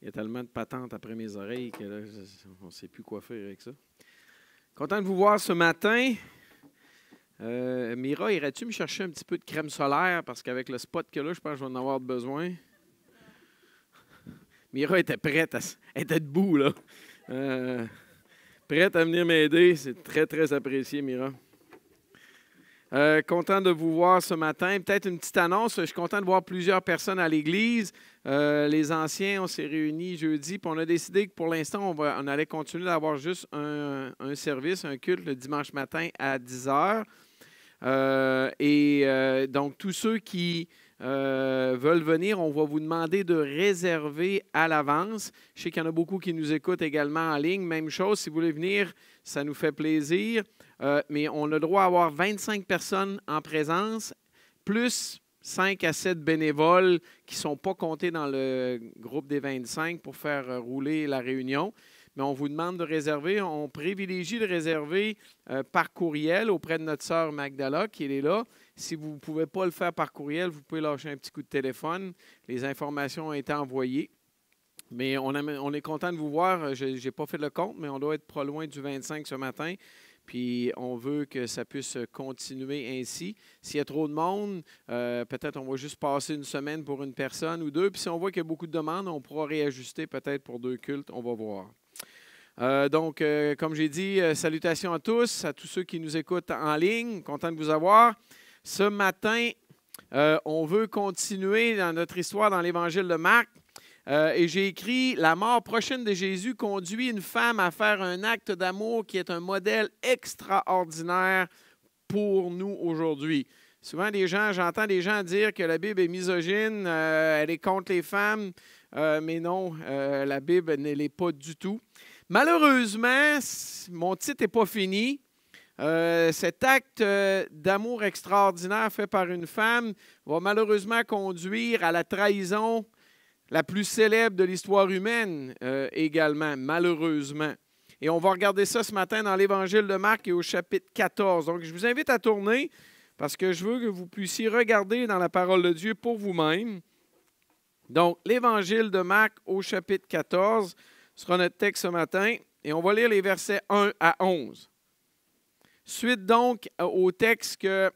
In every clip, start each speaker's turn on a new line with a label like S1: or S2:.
S1: Il y a tellement de patentes après mes oreilles que là, on ne sait plus quoi faire avec ça. Content de vous voir ce matin. Euh, Mira, irais-tu me chercher un petit peu de crème solaire? Parce qu'avec le spot que là, je pense que je vais en avoir besoin. Mira était prête, à, elle était debout, là. Euh, prête à venir m'aider. C'est très, très apprécié, Mira. Euh, content de vous voir ce matin. Peut-être une petite annonce. Je suis content de voir plusieurs personnes à l'église. Euh, les anciens, on s'est réunis jeudi, puis on a décidé que pour l'instant, on, allait continuer d'avoir juste un, service, un culte le dimanche matin à 10 heures. Euh, et donc, tous ceux qui euh, veulent venir, on va vous demander de réserver à l'avance. Je sais qu'il y en a beaucoup qui nous écoutent également en ligne. Même chose, si vous voulez venir, ça nous fait plaisir. Euh, mais on a le droit à avoir 25 personnes en présence, plus 5 à 7 bénévoles qui ne sont pas comptés dans le groupe des 25 pour faire rouler la réunion mais on vous demande de réserver. On privilégie de réserver euh, par courriel auprès de notre sœur Magdala qui est là. Si vous ne pouvez pas le faire par courriel, vous pouvez lâcher un petit coup de téléphone. Les informations ont été envoyées. Mais on, est content de vous voir. Je n'ai pas fait le compte, mais on doit être pas loin du 25 ce matin. Puis on veut que ça puisse continuer ainsi. S'il y a trop de monde, euh, peut-être on va juste passer une semaine pour une personne ou deux. Puis si on voit qu'il y a beaucoup de demandes, on pourra réajuster peut-être pour deux cultes. On va voir. Euh, donc, euh, comme j'ai dit, euh, salutations à tous, à tous ceux qui nous écoutent en ligne. Content de vous avoir. Ce matin, euh, on veut continuer dans notre histoire dans l'Évangile de Marc. Euh, et j'ai écrit La mort prochaine de Jésus conduit une femme à faire un acte d'amour qui est un modèle extraordinaire pour nous aujourd'hui. Souvent, des gens, j'entends des gens dire que la Bible est misogyne, euh, elle est contre les femmes, mais non, la Bible ne l'est pas du tout. Malheureusement, mon titre n'est pas fini. Euh, cet acte euh, d'amour extraordinaire fait par une femme va malheureusement conduire à la trahison la plus célèbre de l'histoire humaine euh, également, malheureusement. Et on va regarder ça ce matin dans l'Évangile de Marc et au chapitre 14. Donc, je vous invite à tourner parce que je veux que vous puissiez regarder dans la parole de Dieu pour vous-même. Donc, l'Évangile de Marc au chapitre 14 sera notre texte ce matin et on va lire les versets 1 à 11. Suite donc au texte que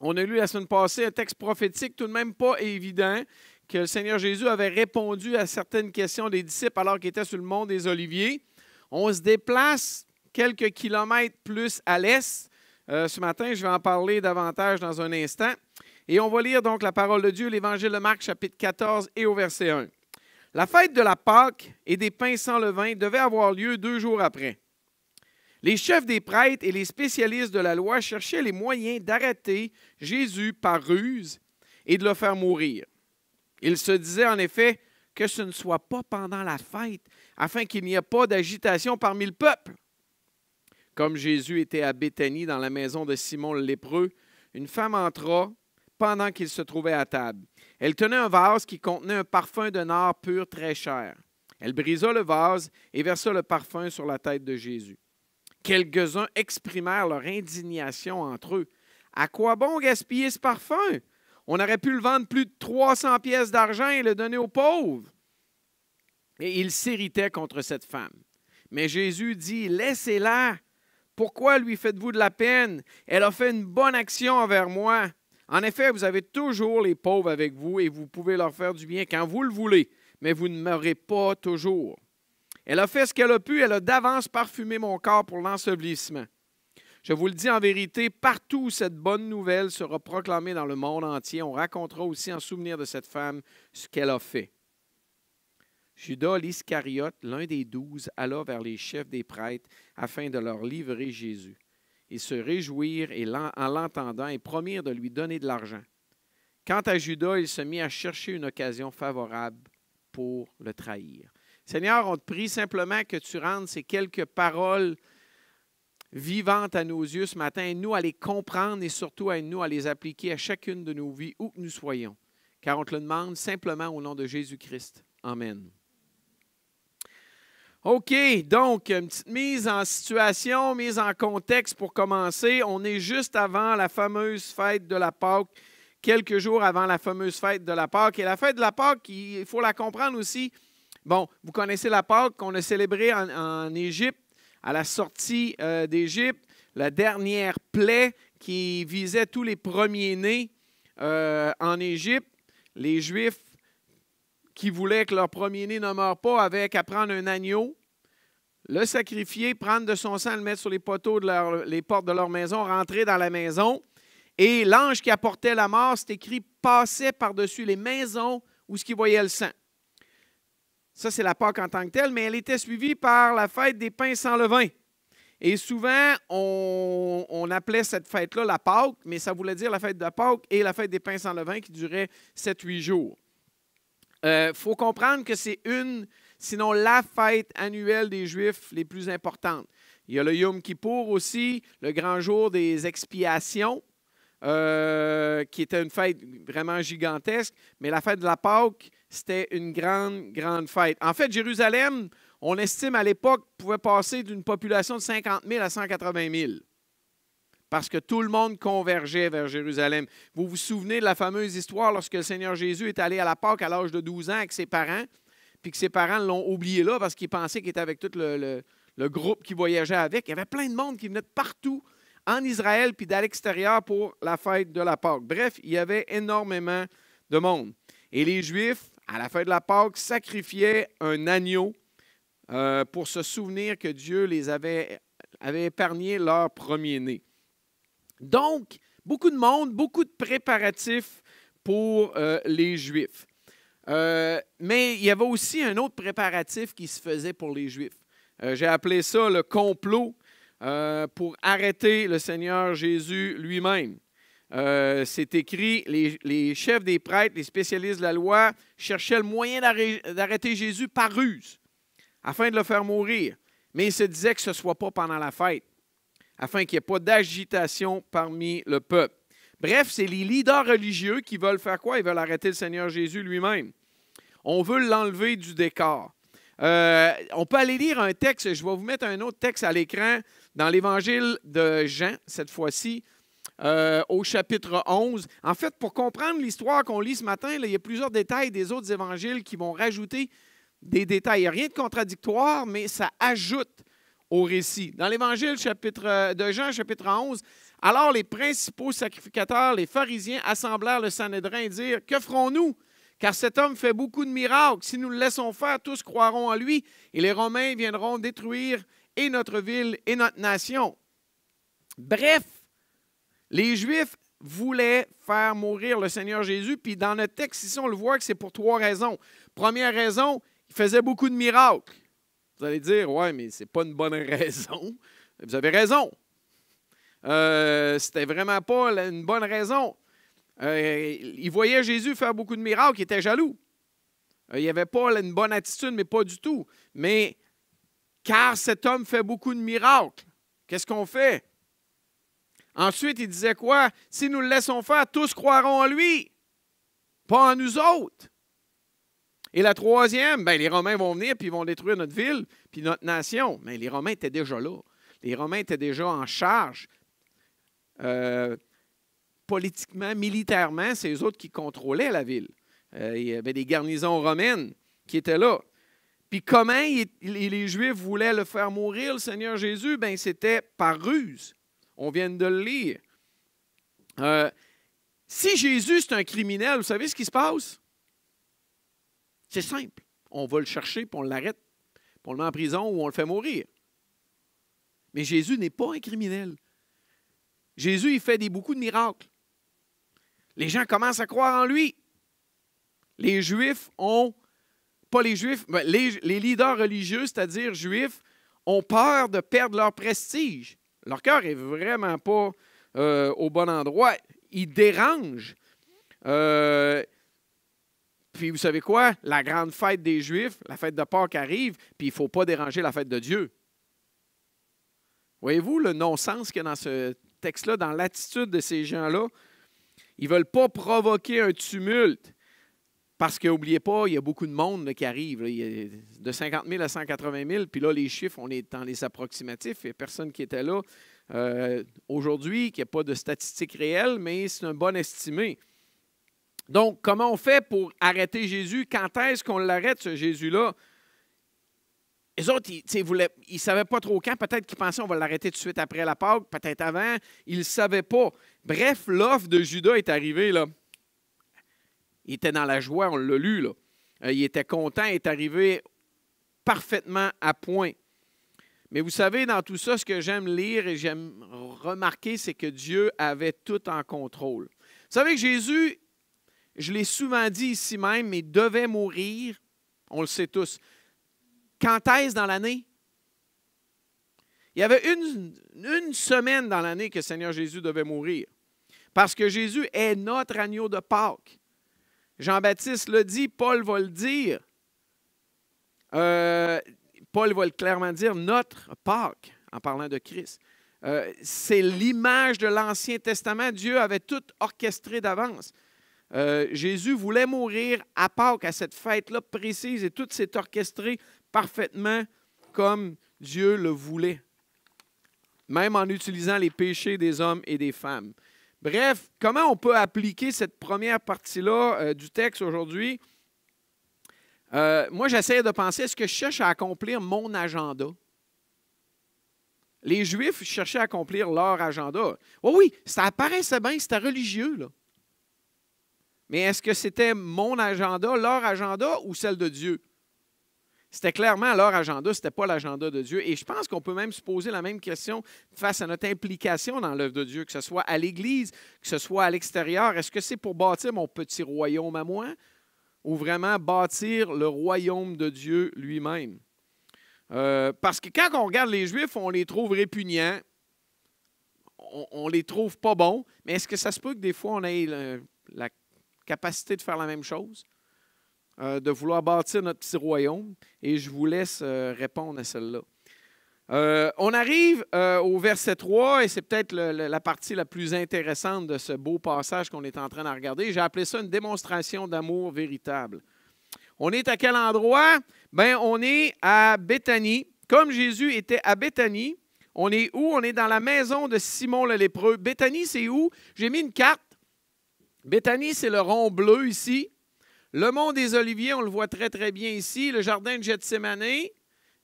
S1: on a lu la semaine passée, un texte prophétique tout de même pas évident, que le Seigneur Jésus avait répondu à certaines questions des disciples alors qu'il était sur le mont des Oliviers. On se déplace quelques kilomètres plus à l'est. Euh, ce matin, je vais en parler davantage dans un instant. Et on va lire donc la parole de Dieu, l'Évangile de Marc, chapitre 14 et au verset 1. La fête de la Pâque et des pains sans levain devait avoir lieu deux jours après. Les chefs des prêtres et les spécialistes de la loi cherchaient les moyens d'arrêter Jésus par ruse et de le faire mourir. Ils se disaient en effet que ce ne soit pas pendant la fête, afin qu'il n'y ait pas d'agitation parmi le peuple. Comme Jésus était à Béthanie dans la maison de Simon le lépreux, une femme entra pendant qu'il se trouvait à table. Elle tenait un vase qui contenait un parfum de nard pur très cher. Elle brisa le vase et versa le parfum sur la tête de Jésus. Quelques-uns exprimèrent leur indignation entre eux. À quoi bon gaspiller ce parfum? On aurait pu le vendre plus de 300 pièces d'argent et le donner aux pauvres. Et ils s'irritaient contre cette femme. Mais Jésus dit, laissez-la. Pourquoi lui faites-vous de la peine? Elle a fait une bonne action envers moi. En effet, vous avez toujours les pauvres avec vous et vous pouvez leur faire du bien quand vous le voulez, mais vous ne m'aurez pas toujours. Elle a fait ce qu'elle a pu, elle a d'avance parfumé mon corps pour l'ensevelissement. Je vous le dis en vérité, partout où cette bonne nouvelle sera proclamée dans le monde entier, on racontera aussi en souvenir de cette femme ce qu'elle a fait. Judas l'Iscariote, l'un des douze, alla vers les chefs des prêtres afin de leur livrer Jésus. Ils se réjouirent en l'entendant et promirent de lui donner de l'argent. Quant à Judas, il se mit à chercher une occasion favorable pour le trahir. Seigneur, on te prie simplement que tu rendes ces quelques paroles vivantes à nos yeux ce matin, et nous à les comprendre et surtout à nous à les appliquer à chacune de nos vies, où que nous soyons. Car on te le demande simplement au nom de Jésus-Christ. Amen. OK, donc, une petite mise en situation, mise en contexte pour commencer. On est juste avant la fameuse fête de la Pâque, quelques jours avant la fameuse fête de la Pâque. Et la fête de la Pâque, il faut la comprendre aussi Bon, vous connaissez la Pâque qu'on a célébrée en, Égypte, à la sortie euh, d'Égypte, la dernière plaie qui visait tous les premiers-nés euh, en Égypte. Les Juifs qui voulaient que leur premier-né ne meure pas avaient qu'à prendre un agneau, le sacrifier, prendre de son sang, le mettre sur les poteaux de les portes de leur maison, rentrer dans la maison. Et l'ange qui apportait la mort, c'est écrit, passait par-dessus les maisons où ce qui voyait le sang. Ça, c'est la Pâque en tant que telle, mais elle était suivie par la fête des pains sans levain. Et souvent, on, appelait cette fête-là la Pâque, mais ça voulait dire la fête de Pâque et la fête des pains sans levain qui durait 7-8 jours. Il euh, faut comprendre que c'est une, sinon la fête annuelle des Juifs les plus importantes. Il y a le Yom Kippour aussi, le grand jour des expiations, euh, qui était une fête vraiment gigantesque, mais la fête de la Pâque, c'était une grande, grande fête. En fait, Jérusalem, on estime à l'époque, pouvait passer d'une population de 50 000 à 180 000 parce que tout le monde convergeait vers Jérusalem. Vous vous souvenez de la fameuse histoire lorsque le Seigneur Jésus est allé à la Pâque à l'âge de 12 ans avec ses parents, puis que ses parents l'ont oublié là parce qu'ils pensaient qu'il était avec tout le, groupe qui voyageait avec. Il y avait plein de monde qui venait de partout en Israël puis d'à l'extérieur pour la fête de la Pâque. Bref, il y avait énormément de monde. Et les Juifs, à la fête de la Pâque, sacrifiaient un agneau euh, pour se souvenir que Dieu les avait, avait épargné leur premier-né. Donc, beaucoup de monde, beaucoup de préparatifs pour euh, les Juifs. Euh, mais il y avait aussi un autre préparatif qui se faisait pour les Juifs. J'ai appelé ça le complot pour arrêter le Seigneur Jésus lui-même. C'est écrit, les, les, chefs des prêtres, les spécialistes de la loi, cherchaient le moyen d'arrêter Jésus par ruse, afin de le faire mourir. Mais ils se disaient que ce ne soit pas pendant la fête afin qu'il n'y ait pas d'agitation parmi le peuple. Bref, c'est les leaders religieux qui veulent faire quoi? Ils veulent arrêter le Seigneur Jésus lui-même. On veut l'enlever du décor. Euh, on peut aller lire un texte, je vais vous mettre un autre texte à l'écran dans l'évangile de Jean, cette fois-ci, euh, au chapitre 11. En fait, pour comprendre l'histoire qu'on lit ce matin, il y a plusieurs détails des autres évangiles qui vont rajouter des détails. Il n'y a rien de contradictoire, mais ça ajoute au récit. Dans l'Évangile chapitre, euh, de Jean, chapitre 11, alors les principaux sacrificateurs, les pharisiens, assemblèrent le Sanhédrin et dirent Que ferons-nous? Car cet homme fait beaucoup de miracles. Si nous le laissons faire, tous croiront en lui, et les Romains viendront détruire et notre ville et notre nation. Bref, les Juifs voulaient faire mourir le Seigneur Jésus, puis dans notre texte ici, on le voit que c'est pour trois raisons. Première raison, il faisait beaucoup de miracles. Vous allez dire, ouais, mais ce n'est pas une bonne raison. Vous avez raison. Euh, C'était vraiment pas une bonne raison. Euh, il voyait Jésus faire beaucoup de miracles, il était jaloux. Euh, il n'y avait pas une bonne attitude, mais pas du tout. Mais car cet homme fait beaucoup de miracles, qu'est-ce qu'on fait? Ensuite, il disait quoi? Si nous le laissons faire, tous croiront en lui, pas en nous autres. Et la troisième, ben, les Romains vont venir puis ils vont détruire notre ville puis notre nation. Mais les Romains étaient déjà là. Les Romains étaient déjà en charge. Euh, politiquement, militairement, c'est eux autres qui contrôlaient la ville. Euh, il y avait des garnisons romaines qui étaient là. Puis comment les Juifs voulaient le faire mourir, le Seigneur Jésus? Ben, c'était par ruse. On vient de le lire. Euh, si Jésus, c'est un criminel, vous savez ce qui se passe? C'est simple. On va le chercher, puis on l'arrête, puis on le met en prison ou on le fait mourir. Mais Jésus n'est pas un criminel. Jésus, il fait des, beaucoup de miracles. Les gens commencent à croire en lui. Les Juifs ont, pas les Juifs, mais les, leaders religieux, c'est-à-dire Juifs, ont peur de perdre leur prestige. Leur cœur est vraiment pas euh, au bon endroit. Ils dérangent. Euh, puis vous savez quoi? La grande fête des Juifs, la fête de Pâques arrive, puis il ne faut pas déranger la fête de Dieu. Voyez-vous le non-sens qu'il y a dans ce texte-là, dans l'attitude de ces gens-là? Ils ne veulent pas provoquer un tumulte. Parce qu'oubliez pas, il y a beaucoup de monde qui arrive. de 50 000 à 180 000. Puis là, les chiffres, on est dans les approximatifs. Il n'y a personne qui était là euh, aujourd'hui, qui n'a pas de statistiques réelles, mais c'est un bon estimé. Donc, comment on fait pour arrêter Jésus? Quand est-ce qu'on l'arrête, ce Jésus-là? les autres, ils ne savaient pas trop quand. Peut-être qu'ils pensaient qu'on va l'arrêter tout de suite après la Pâque, peut-être avant. Ils ne savaient pas. Bref, l'offre de Judas est arrivée. Là. Il était dans la joie, on l'a lu. Là. Euh, il était content, il est arrivé parfaitement à point. Mais vous savez, dans tout ça, ce que j'aime lire et j'aime remarquer, c'est que Dieu avait tout en contrôle. Vous savez que Jésus, je l'ai souvent dit ici même, mais devait mourir, on le sait tous. Quand est-ce dans l'année? Il y avait une, une semaine dans l'année que Seigneur Jésus devait mourir. Parce que Jésus est notre agneau de Pâques. Jean-Baptiste le dit, Paul va le dire. Euh, Paul va clairement dire notre Pâques en parlant de Christ. Euh, c'est l'image de l'Ancien Testament. Dieu avait tout orchestré d'avance. Euh, Jésus voulait mourir à Pâques, à cette fête-là précise, et tout s'est orchestré parfaitement comme Dieu le voulait, même en utilisant les péchés des hommes et des femmes. Bref, comment on peut appliquer cette première partie-là euh, du texte aujourd'hui? Euh, moi, j'essaie de penser, est-ce que je cherche à accomplir mon agenda? Les Juifs cherchaient à accomplir leur agenda. Oh oui, ça apparaissait bien, c'était religieux. Mais est-ce que c'était mon agenda, leur agenda ou celle de Dieu? C'était clairement leur agenda, ce n'était pas l'agenda de Dieu. Et je pense qu'on peut même se poser la même question face à notre implication dans l'œuvre de Dieu, que ce soit à l'Église, que ce soit à l'extérieur. Est-ce que c'est pour bâtir mon petit royaume à moi? ou vraiment bâtir le royaume de Dieu lui-même? Euh, parce que quand on regarde les Juifs, on les trouve répugnants, on, ne les trouve pas bons, mais est-ce que ça se peut que des fois on ait la capacité de faire la même chose, euh, de vouloir bâtir notre petit royaume? Et je vous laisse euh, répondre à celle-là. Euh, on arrive au verset 3 et c'est peut-être la partie la plus intéressante de ce beau passage qu'on est en train de regarder. J'ai appelé ça une démonstration d'amour véritable. On est à quel endroit? Ben, on est à Béthanie. Comme Jésus était à Béthanie, on est où? On est dans la maison de Simon le lépreux. Béthanie, c'est où? J'ai mis une carte. Béthanie, c'est le rond bleu ici. Le mont des Oliviers, on le voit très, très bien ici. Le jardin de Gethsemane.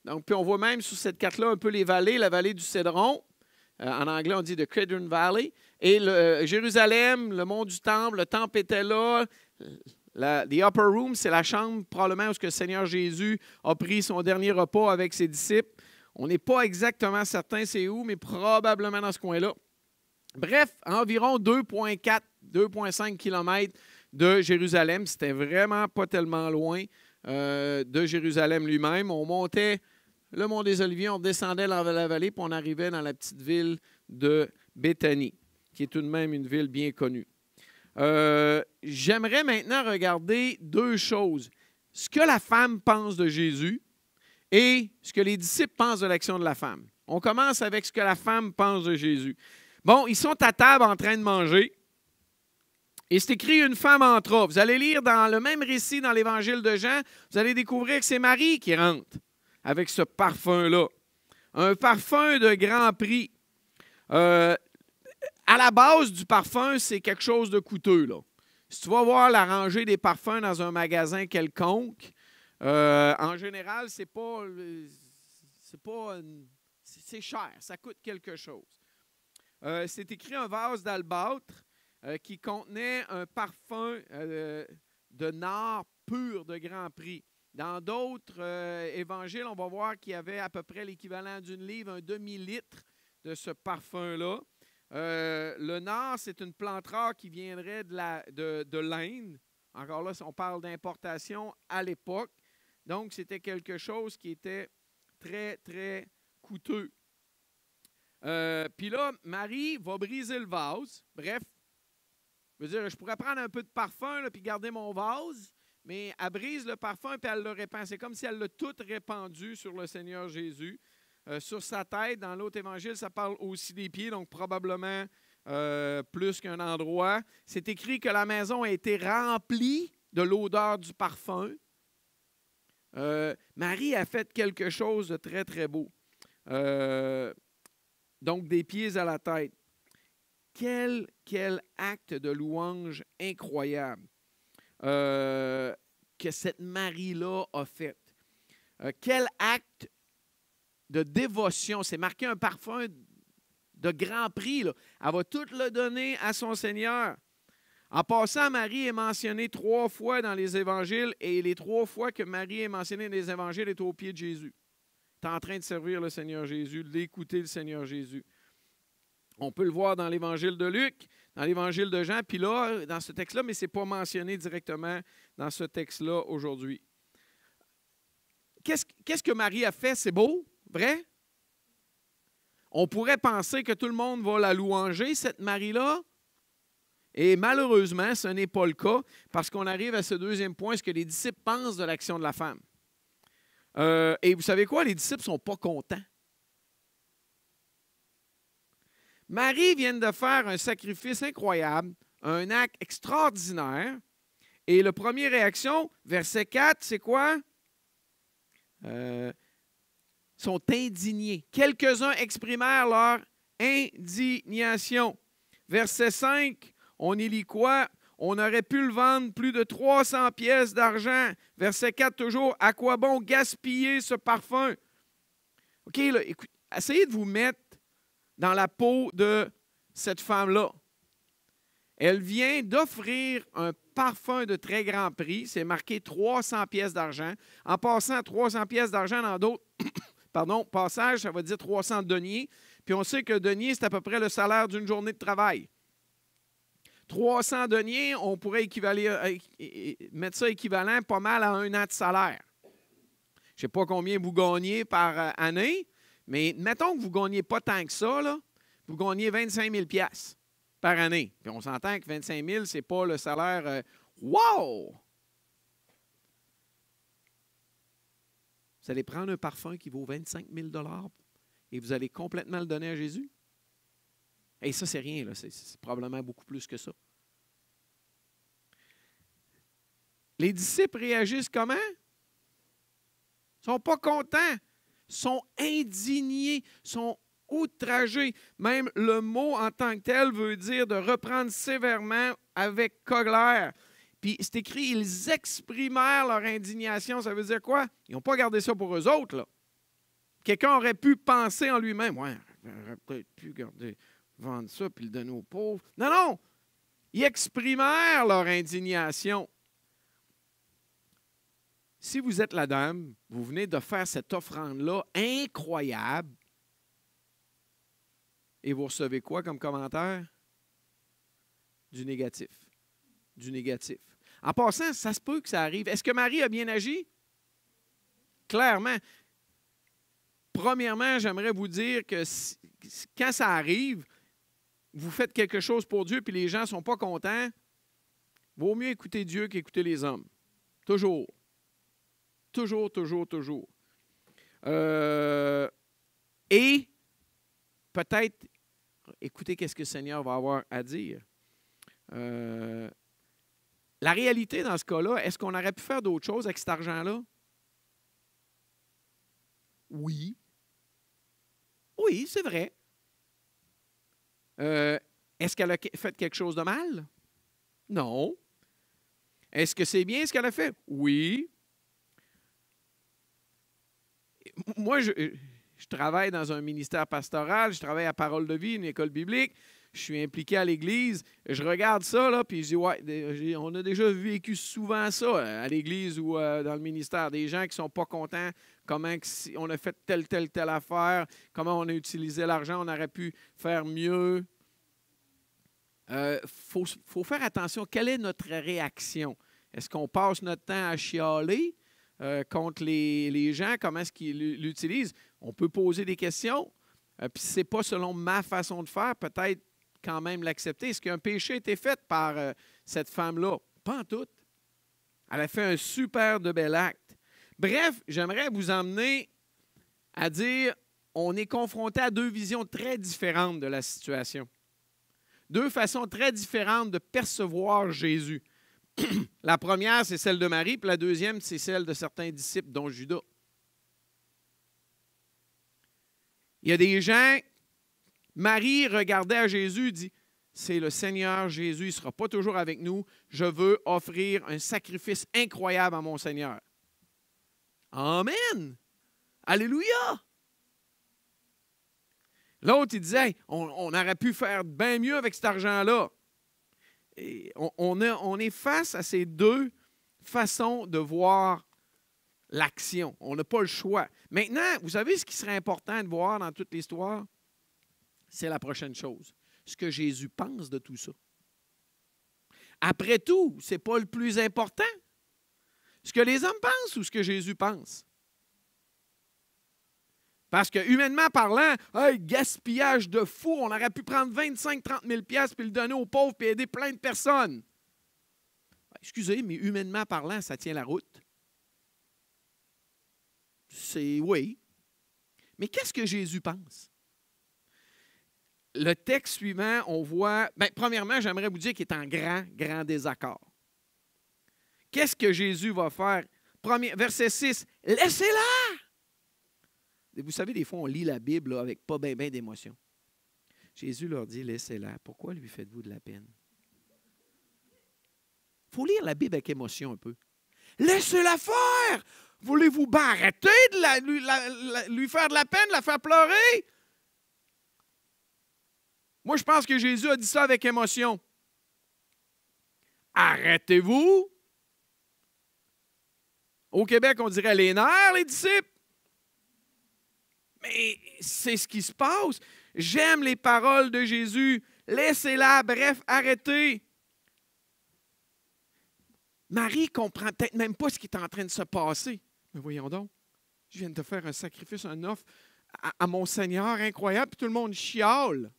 S1: Donc, puis on voit même sur cette carte-là un peu les vallées, la vallée du Cédron. Euh, en anglais, on dit the Cedron Valley. Et euh, Jérusalem, le mont du Temple, le Temple était là. The Upper Room, c'est la chambre probablement où le Seigneur Jésus a pris son dernier repas avec ses disciples. On n'est pas exactement certain c'est où, mais probablement dans ce coin-là. Bref, environ 2,4, 2,5 km de Jérusalem. C'était vraiment pas tellement loin euh, de Jérusalem lui-même. On montait le mont des Oliviers, on descendait dans la vallée, puis on arrivait dans la petite ville de Béthanie, qui est tout de même une ville bien connue. Euh, j'aimerais maintenant regarder deux choses. Ce que la femme pense de Jésus et ce que les disciples pensent de l'action de la femme. On commence avec ce que la femme pense de Jésus. Bon, ils sont à table en train de manger. Et c'est écrit une femme entra. Vous allez lire dans le même récit dans l'évangile de Jean, vous allez découvrir que c'est Marie qui rentre avec ce parfum-là. Un parfum de grand prix. Euh, à la base du parfum, c'est quelque chose de coûteux. Là. Si tu vas voir la rangée des parfums dans un magasin quelconque, euh, en général, c'est pas. C'est pas. C'est cher, ça coûte quelque chose. Euh, c'est écrit un vase d'albâtre qui contenait un parfum de nard pur de grand prix. Dans d'autres euh, évangiles, on va voir qu'il y avait à peu près l'équivalent d'une livre, un demi-litre de ce parfum-là. Euh, le nard, c'est une plante rare qui viendrait de, de, l'Inde. Encore là, on parle d'importation à l'époque. Donc, c'était quelque chose qui était très, très coûteux. Euh, puis là, Marie va briser le vase. Bref, je pourrais prendre un peu de parfum puis garder mon vase mais elle brise le parfum et elle le répand. C'est comme si elle l'a tout répandu sur le Seigneur Jésus, euh, sur sa tête. Dans l'autre évangile, ça parle aussi des pieds, donc probablement euh, plus qu'un endroit. C'est écrit que la maison a été remplie de l'odeur du parfum. Euh, Marie a fait quelque chose de très, très beau. donc, des pieds à la tête. Quel, quel acte de louange incroyable. Euh, que cette Marie-là a fait. Euh, quel acte de dévotion. C'est marqué un parfum de grand prix. Elle va tout le donner à son Seigneur. En passant, Marie est mentionnée trois fois dans les évangiles et les trois fois que Marie est mentionnée dans les évangiles est au pied de Jésus. Tu en train de servir le Seigneur Jésus, d'écouter le Seigneur Jésus. On peut le voir dans l'évangile de Luc, dans l'évangile de Jean, puis là, dans ce texte-là, mais ce n'est pas mentionné directement dans ce texte-là aujourd'hui. Qu'est-ce que Marie a fait? C'est beau, vrai? On pourrait penser que tout le monde va la louanger, cette Marie-là? Et malheureusement, ce n'est pas le cas parce qu'on arrive à ce deuxième point, ce que les disciples pensent de l'action de la femme. Euh, et vous savez quoi? Les disciples ne sont pas contents. Marie vient de faire un sacrifice incroyable, un acte extraordinaire. Et la première réaction, verset 4, c'est quoi? Euh, sont indignés. Quelques-uns exprimèrent leur indignation. Verset 5, on y lit quoi? On aurait pu le vendre plus de 300 pièces d'argent. Verset 4 toujours, à quoi bon gaspiller ce parfum? OK, là, essayez de vous mettre dans la peau de cette femme-là. Elle vient d'offrir un parfum de très grand prix. C'est marqué 300 pièces d'argent. En passant 300 pièces d'argent dans d'autres pardon, passages, ça va dire 300 deniers. Puis on sait que denier, c'est à peu près le salaire d'une journée de travail. 300 deniers, on pourrait équivaler, mettre ça équivalent pas mal à un an de salaire. Je ne sais pas combien vous gagnez par euh, année, mais mettons que vous ne gagnez pas tant que ça, vous gagnez 25 000 par année. Puis on s'entend que 25 000, ce n'est pas le salaire euh, Wow! Vous allez prendre un parfum qui vaut 25 000 et vous allez complètement le donner à Jésus? Et ça, c'est rien, c'est probablement beaucoup plus que ça. Les disciples réagissent comment? Ils ne sont pas contents, sont indignés, sont outragés. Même le mot en tant que tel veut dire de reprendre sévèrement avec colère. Puis c'est écrit, ils exprimèrent leur indignation. Ça veut dire quoi? Ils n'ont pas gardé ça pour eux autres. Quelqu'un aurait pu penser en lui-même, ouais, j'aurais peut-être pu garder, vendre ça puis le donner aux pauvres. Non, non! Ils exprimèrent leur indignation. Si vous êtes la dame, vous venez de faire cette offrande-là incroyable, et vous recevez quoi comme commentaire? Du négatif. Du négatif. En passant, ça se peut que ça arrive. Est-ce que Marie a bien agi? Clairement. Premièrement, j'aimerais vous dire que quand ça arrive, vous faites quelque chose pour Dieu, puis les gens ne sont pas contents, vaut mieux écouter Dieu qu'écouter les hommes. Toujours. Toujours, toujours, toujours. Euh, et peut-être écouter qu'est-ce que le Seigneur va avoir à dire. Euh, la réalité dans ce cas-là, est-ce qu'on aurait pu faire d'autres choses avec cet argent-là? Oui. Oui, c'est vrai. Euh, est-ce qu'elle a fait quelque chose de mal? Non. Est-ce que c'est bien ce qu'elle a fait? Oui. Moi, je, travaille dans un ministère pastoral, je travaille à Parole de vie, une école biblique je suis impliqué à l'Église, je regarde ça, là, puis je dis, ouais, on a déjà vécu souvent ça euh, à l'Église ou euh, dans le ministère. Des gens qui ne sont pas contents, comment on a fait telle, telle, telle affaire, comment on a utilisé l'argent, on aurait pu faire mieux. Il euh, faut, faut, faire attention, quelle est notre réaction? Est-ce qu'on passe notre temps à chialer? Contre les, les, gens? Comment est-ce qu'ils l'utilisent? On peut poser des questions. Puis ce n'est pas selon ma façon de faire. Peut-être quand même l'accepter. Est-ce qu'un péché a été fait par euh, cette femme-là? Pas en tout. Elle a fait un super de bel acte. Bref, j'aimerais vous emmener à dire on est confronté à deux visions très différentes de la situation. Deux façons très différentes de percevoir Jésus. la première, c'est celle de Marie, puis la deuxième, c'est celle de certains disciples, dont Judas. Il y a des gens Marie regardait à Jésus dit, c'est le Seigneur Jésus, il ne sera pas toujours avec nous. Je veux offrir un sacrifice incroyable à mon Seigneur. Amen. Alléluia. L'autre, il disait, on, aurait pu faire bien mieux avec cet argent-là. On, on est face à ces deux façons de voir l'action. On n'a pas le choix. Maintenant, vous savez ce qui serait important de voir dans toute l'histoire? C'est la prochaine chose. Ce que Jésus pense de tout ça. Après tout, ce n'est pas le plus important. Ce que les hommes pensent ou ce que Jésus pense? Parce que, humainement parlant, gaspillage de fou, on aurait pu prendre 25-30 000 pièces puis le donner aux pauvres puis aider plein de personnes. Excusez, mais humainement parlant, ça tient la route. C'est oui. Mais qu'est-ce que Jésus pense? Le texte suivant, on voit, bien, premièrement, j'aimerais vous dire qu'il est en grand, grand désaccord. Qu'est-ce que Jésus va faire? Premier, verset 6, laissez-la! Vous savez, des fois, on lit la Bible avec pas bien ben, d'émotion. Jésus leur dit, laissez-la. Pourquoi lui faites-vous de la peine? Il faut lire la Bible avec émotion un peu. Laissez-la faire! Voulez-vous arrêter de lui faire de la peine, la faire pleurer? Moi, je pense que Jésus a dit ça avec émotion. Arrêtez-vous. Au Québec, on dirait les nerfs, les disciples. Mais c'est ce qui se passe. J'aime les paroles de Jésus. Laissez-la, bref, arrêtez. Marie comprend peut-être même pas ce qui est en train de se passer. Mais voyons donc, je viens de faire un sacrifice, un offre à, mon Seigneur incroyable, puis tout le monde chiale.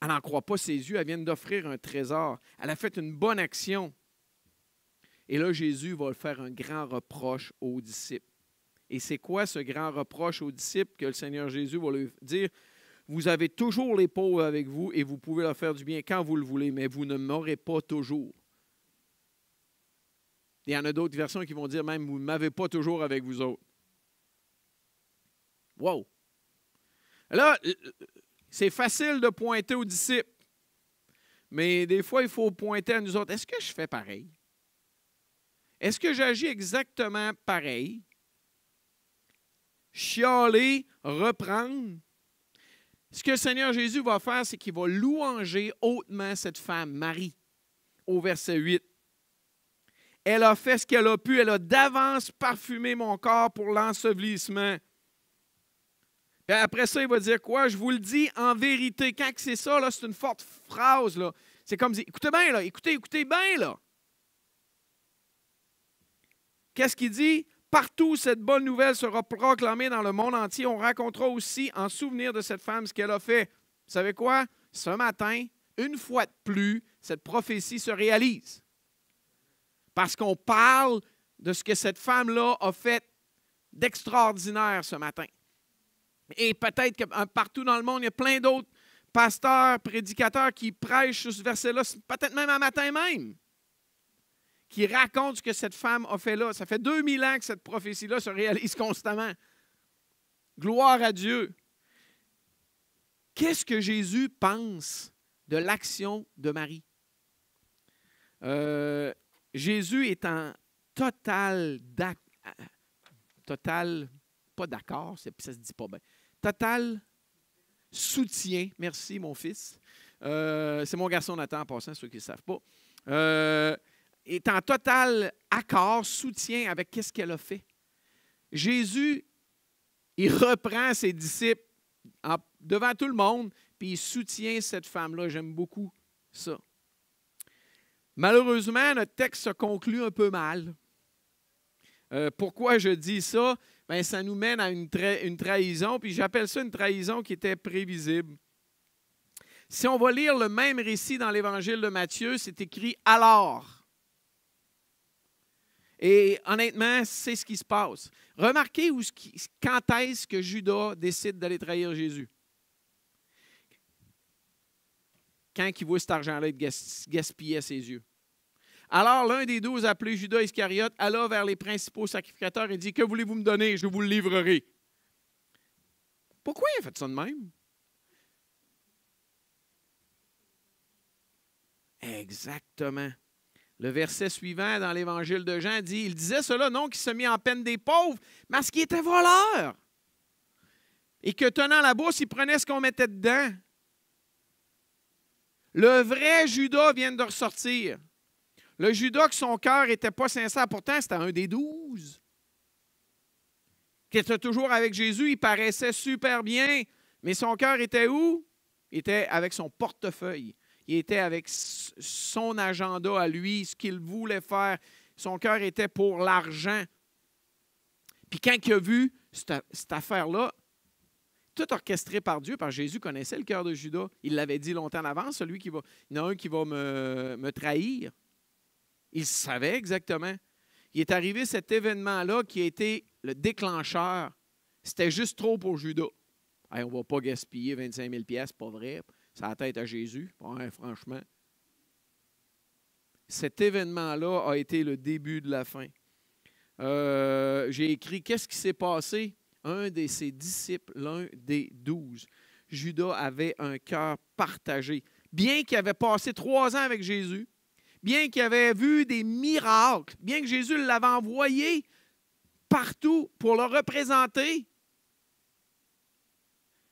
S1: Elle n'en croit pas ses yeux, elle vient d'offrir un trésor. Elle a fait une bonne action. Et là, Jésus va faire un grand reproche aux disciples. Et c'est quoi ce grand reproche aux disciples que le Seigneur Jésus va lui dire? Vous avez toujours les pauvres avec vous et vous pouvez leur faire du bien quand vous le voulez, mais vous ne m'aurez pas toujours. Il y en a d'autres versions qui vont dire même, vous ne m'avez pas toujours avec vous autres. Wow! Là, c'est facile de pointer aux disciples, mais des fois, il faut pointer à nous autres. Est-ce que je fais pareil? Est-ce que j'agis exactement pareil? Chialer, reprendre? Ce que le Seigneur Jésus va faire, c'est qu'il va louanger hautement cette femme, Marie, au verset 8. Elle a fait ce qu'elle a pu, elle a d'avance parfumé mon corps pour l'ensevelissement. Puis après ça, il va dire quoi? Je vous le dis en vérité. Quand c'est ça, c'est une forte phrase. C'est comme, écoutez bien, là, écoutez, écoutez bien, là. Qu'est-ce qu'il dit? Partout cette bonne nouvelle sera proclamée dans le monde entier. On racontera aussi en souvenir de cette femme ce qu'elle a fait. Vous savez quoi? Ce matin, une fois de plus, cette prophétie se réalise. Parce qu'on parle de ce que cette femme-là a fait d'extraordinaire ce matin. Et peut-être que euh, partout dans le monde, il y a plein d'autres pasteurs, prédicateurs qui prêchent ce verset-là, peut-être même un matin même qui raconte ce que cette femme a fait là. Ça fait 2000 ans que cette prophétie-là se réalise constamment. Gloire à Dieu. Qu'est-ce que Jésus pense de l'action de Marie? Euh, Jésus est en total, total pas d'accord, ça se dit pas bien, total soutien. Merci, mon fils. Euh, c'est mon garçon Nathan en passant, ceux qui ne savent pas. Euh, est en total accord, soutien avec ce qu'elle a fait. Jésus, il reprend ses disciples devant tout le monde, puis il soutient cette femme-là. J'aime beaucoup ça. Malheureusement, notre texte se conclut un peu mal. Euh, pourquoi je dis ça? Bien, ça nous mène à une, une trahison, puis j'appelle ça une trahison qui était prévisible. Si on va lire le même récit dans l'Évangile de Matthieu, c'est écrit alors. Et honnêtement, c'est ce qui se passe. Remarquez quand est-ce que Judas décide d'aller trahir Jésus? Quand il voit cet argent-là être à ses yeux. Alors l'un des douze, appelé Judas Iscariote, alla vers les principaux sacrificateurs et dit Que voulez-vous me donner? Je vous le livrerai. Pourquoi il a fait ça de même? Exactement. Le verset suivant dans l'Évangile de Jean dit, il disait cela non qu'il se mit en peine des pauvres, mais parce qu'il était voleur. et que tenant la bourse, il prenait ce qu'on mettait dedans. Le vrai Judas vient de ressortir. Le Judas, que son cœur n'était pas sincère, pourtant c'était un des douze. Qui était toujours avec Jésus, il paraissait super bien, mais son cœur était où? Il était avec son portefeuille. Il était avec son agenda à lui, ce qu'il voulait faire. Son cœur était pour l'argent. Puis quand il a vu cette, affaire-là, tout orchestré par Dieu, par Jésus connaissait le cœur de Judas. Il l'avait dit longtemps en avance, celui qui va, il y en a un qui va me, me trahir. Il savait exactement. Il est arrivé cet événement-là qui a été le déclencheur. C'était juste trop pour Judas. on ne va pas gaspiller 25 000 pièces, pas vrai. La tête à Jésus, franchement. Cet événement-là a été le début de la fin. Euh, j'ai écrit Qu'est-ce qui s'est passé? Un de ses disciples, l'un des douze. Judas avait un cœur partagé. Bien qu'il avait passé trois ans avec Jésus, bien qu'il avait vu des miracles, bien que Jésus l'avait envoyé partout pour le représenter,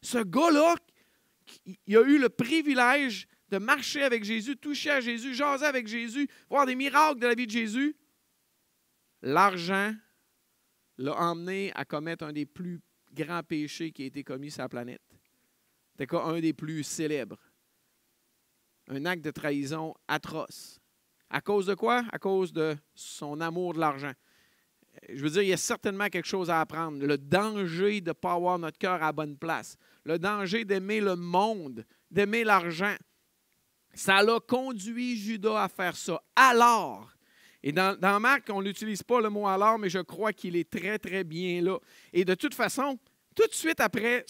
S1: ce gars-là, il a eu le privilège de marcher avec Jésus, toucher à Jésus, jaser avec Jésus, voir des miracles de la vie de Jésus. L'argent l'a emmené à commettre un des plus grands péchés qui a été commis sur la planète. C'était un des plus célèbres. Un acte de trahison atroce. À cause de quoi? À cause de son amour de l'argent. Je veux dire, il y a certainement quelque chose à apprendre. Le danger de ne pas avoir notre cœur à la bonne place. Le danger d'aimer le monde, d'aimer l'argent. Ça l'a conduit Judas à faire ça. Alors, et dans, Marc, on n'utilise pas le mot alors, mais je crois qu'il est très, très bien là. Et de toute façon, tout de suite après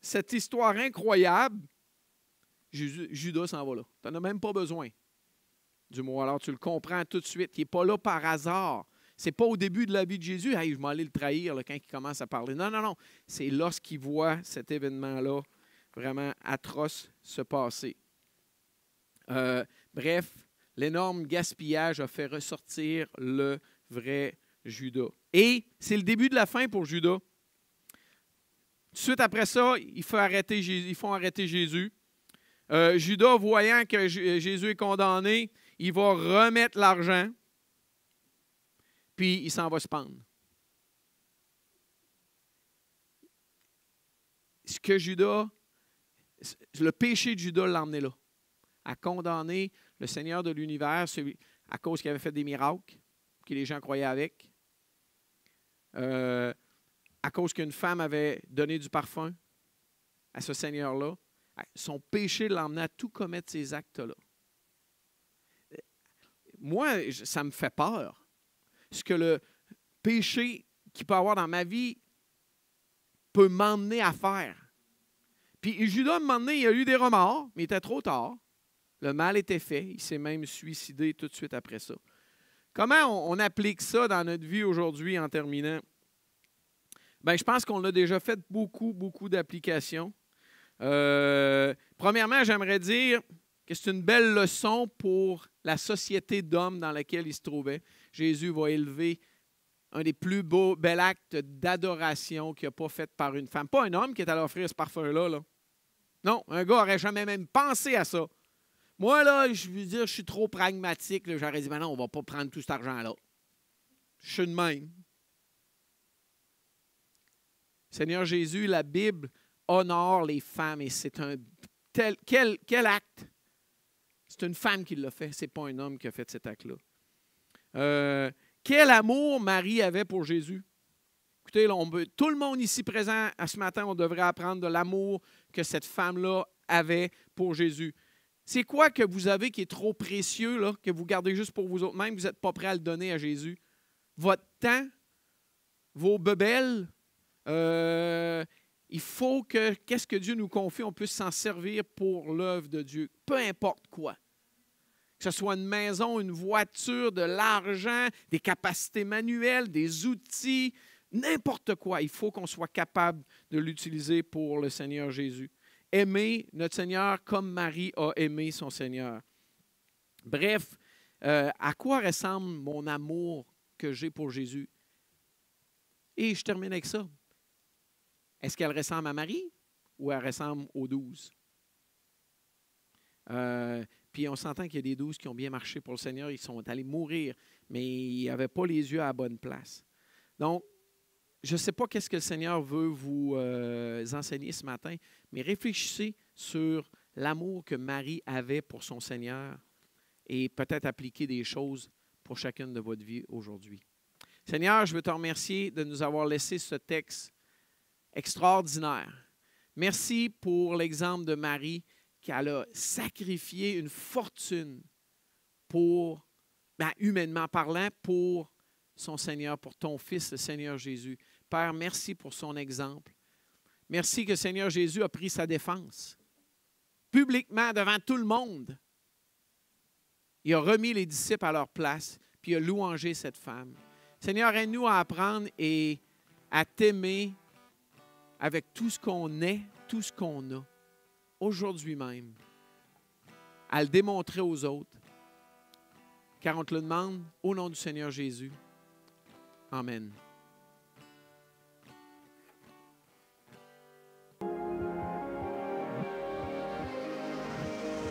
S1: cette histoire incroyable, Judas s'en va là. Tu n'en as même pas besoin du mot alors. Tu le comprends tout de suite. Il n'est pas là par hasard. Ce n'est pas au début de la vie de Jésus, je vais aller le trahir quand il commence à parler. Non, non, non. C'est lorsqu'il voit cet événement-là vraiment atroce se passer. Euh, bref, l'énorme gaspillage a fait ressortir le vrai Judas. Et c'est le début de la fin pour Judas. Tout de suite après ça, ils font arrêter Jésus. Euh, Judas, voyant que Jésus est condamné, il va remettre l'argent, puis il s'en va se pendre. Ce que Judas, le péché de Judas l'a emmené là, à condamner le Seigneur de l'univers, à cause qu'il avait fait des miracles, que les gens croyaient avec, euh, à cause qu'une femme avait donné du parfum à ce Seigneur-là, son péché l'emmenait à tout commettre ces actes-là. Moi, ça me fait peur. Ce que le péché qu'il peut avoir dans ma vie peut m'emmener à faire. Puis Judas, un moment il a eu des remords, mais il était trop tard. Le mal était fait. Il s'est même suicidé tout de suite après ça. Comment on, applique ça dans notre vie aujourd'hui en terminant? Bien, je pense qu'on a déjà fait beaucoup, beaucoup d'applications. Euh, premièrement, j'aimerais dire que c'est une belle leçon pour la société d'hommes dans laquelle il se trouvait. Jésus va élever un des plus beaux, bels actes d'adoration qu'il n'a pas fait par une femme. Pas un homme qui est allé offrir ce parfum-là. Là. Non, un gars n'aurait jamais même pensé à ça. Moi, là, je veux dire, je suis trop pragmatique. J'aurais dit, maintenant, on ne va pas prendre tout cet argent-là. Je suis de même. Seigneur Jésus, la Bible honore les femmes et c'est un tel, quel, quel acte? C'est une femme qui l'a fait, ce n'est pas un homme qui a fait cet acte-là. Euh, quel amour Marie avait pour Jésus? Écoutez, tout le monde ici présent à ce matin, on devrait apprendre de l'amour que cette femme-là avait pour Jésus. C'est quoi que vous avez qui est trop précieux, là, que vous gardez juste pour vous autres même, vous n'êtes pas prêt à le donner à Jésus? Votre temps, vos bebelles, euh, il faut que, qu'est-ce que Dieu nous confie, on puisse s'en servir pour l'œuvre de Dieu, peu importe quoi. Que ce soit une maison, une voiture, de l'argent, des capacités manuelles, des outils, n'importe quoi. Il faut qu'on soit capable de l'utiliser pour le Seigneur Jésus aimer notre Seigneur comme Marie a aimé son Seigneur. Bref, euh, à quoi ressemble mon amour que j'ai pour Jésus? Et je termine avec ça. Est-ce qu'elle ressemble à Marie ou elle ressemble aux douze? Euh, puis on s'entend qu'il y a des douze qui ont bien marché pour le Seigneur, ils sont allés mourir, mais ils n'avaient pas les yeux à la bonne place. Donc, je ne sais pas qu'est-ce que le Seigneur veut vous euh, enseigner ce matin, mais réfléchissez sur l'amour que Marie avait pour son Seigneur et peut-être appliquer des choses pour chacune de votre vie aujourd'hui. Seigneur, je veux te remercier de nous avoir laissé ce texte extraordinaire. Merci pour l'exemple de Marie qui a sacrifié une fortune pour, ben, humainement parlant, pour son Seigneur, pour ton Fils, le Seigneur Jésus. Père, merci pour son exemple. Merci que Seigneur Jésus a pris sa défense publiquement devant tout le monde. Il a remis les disciples à leur place, puis il a louangé cette femme. Seigneur, aide-nous à apprendre et à t'aimer avec tout ce qu'on est, tout ce qu'on a, aujourd'hui même, à le démontrer aux autres, car on te le demande au nom du Seigneur Jésus. Amen.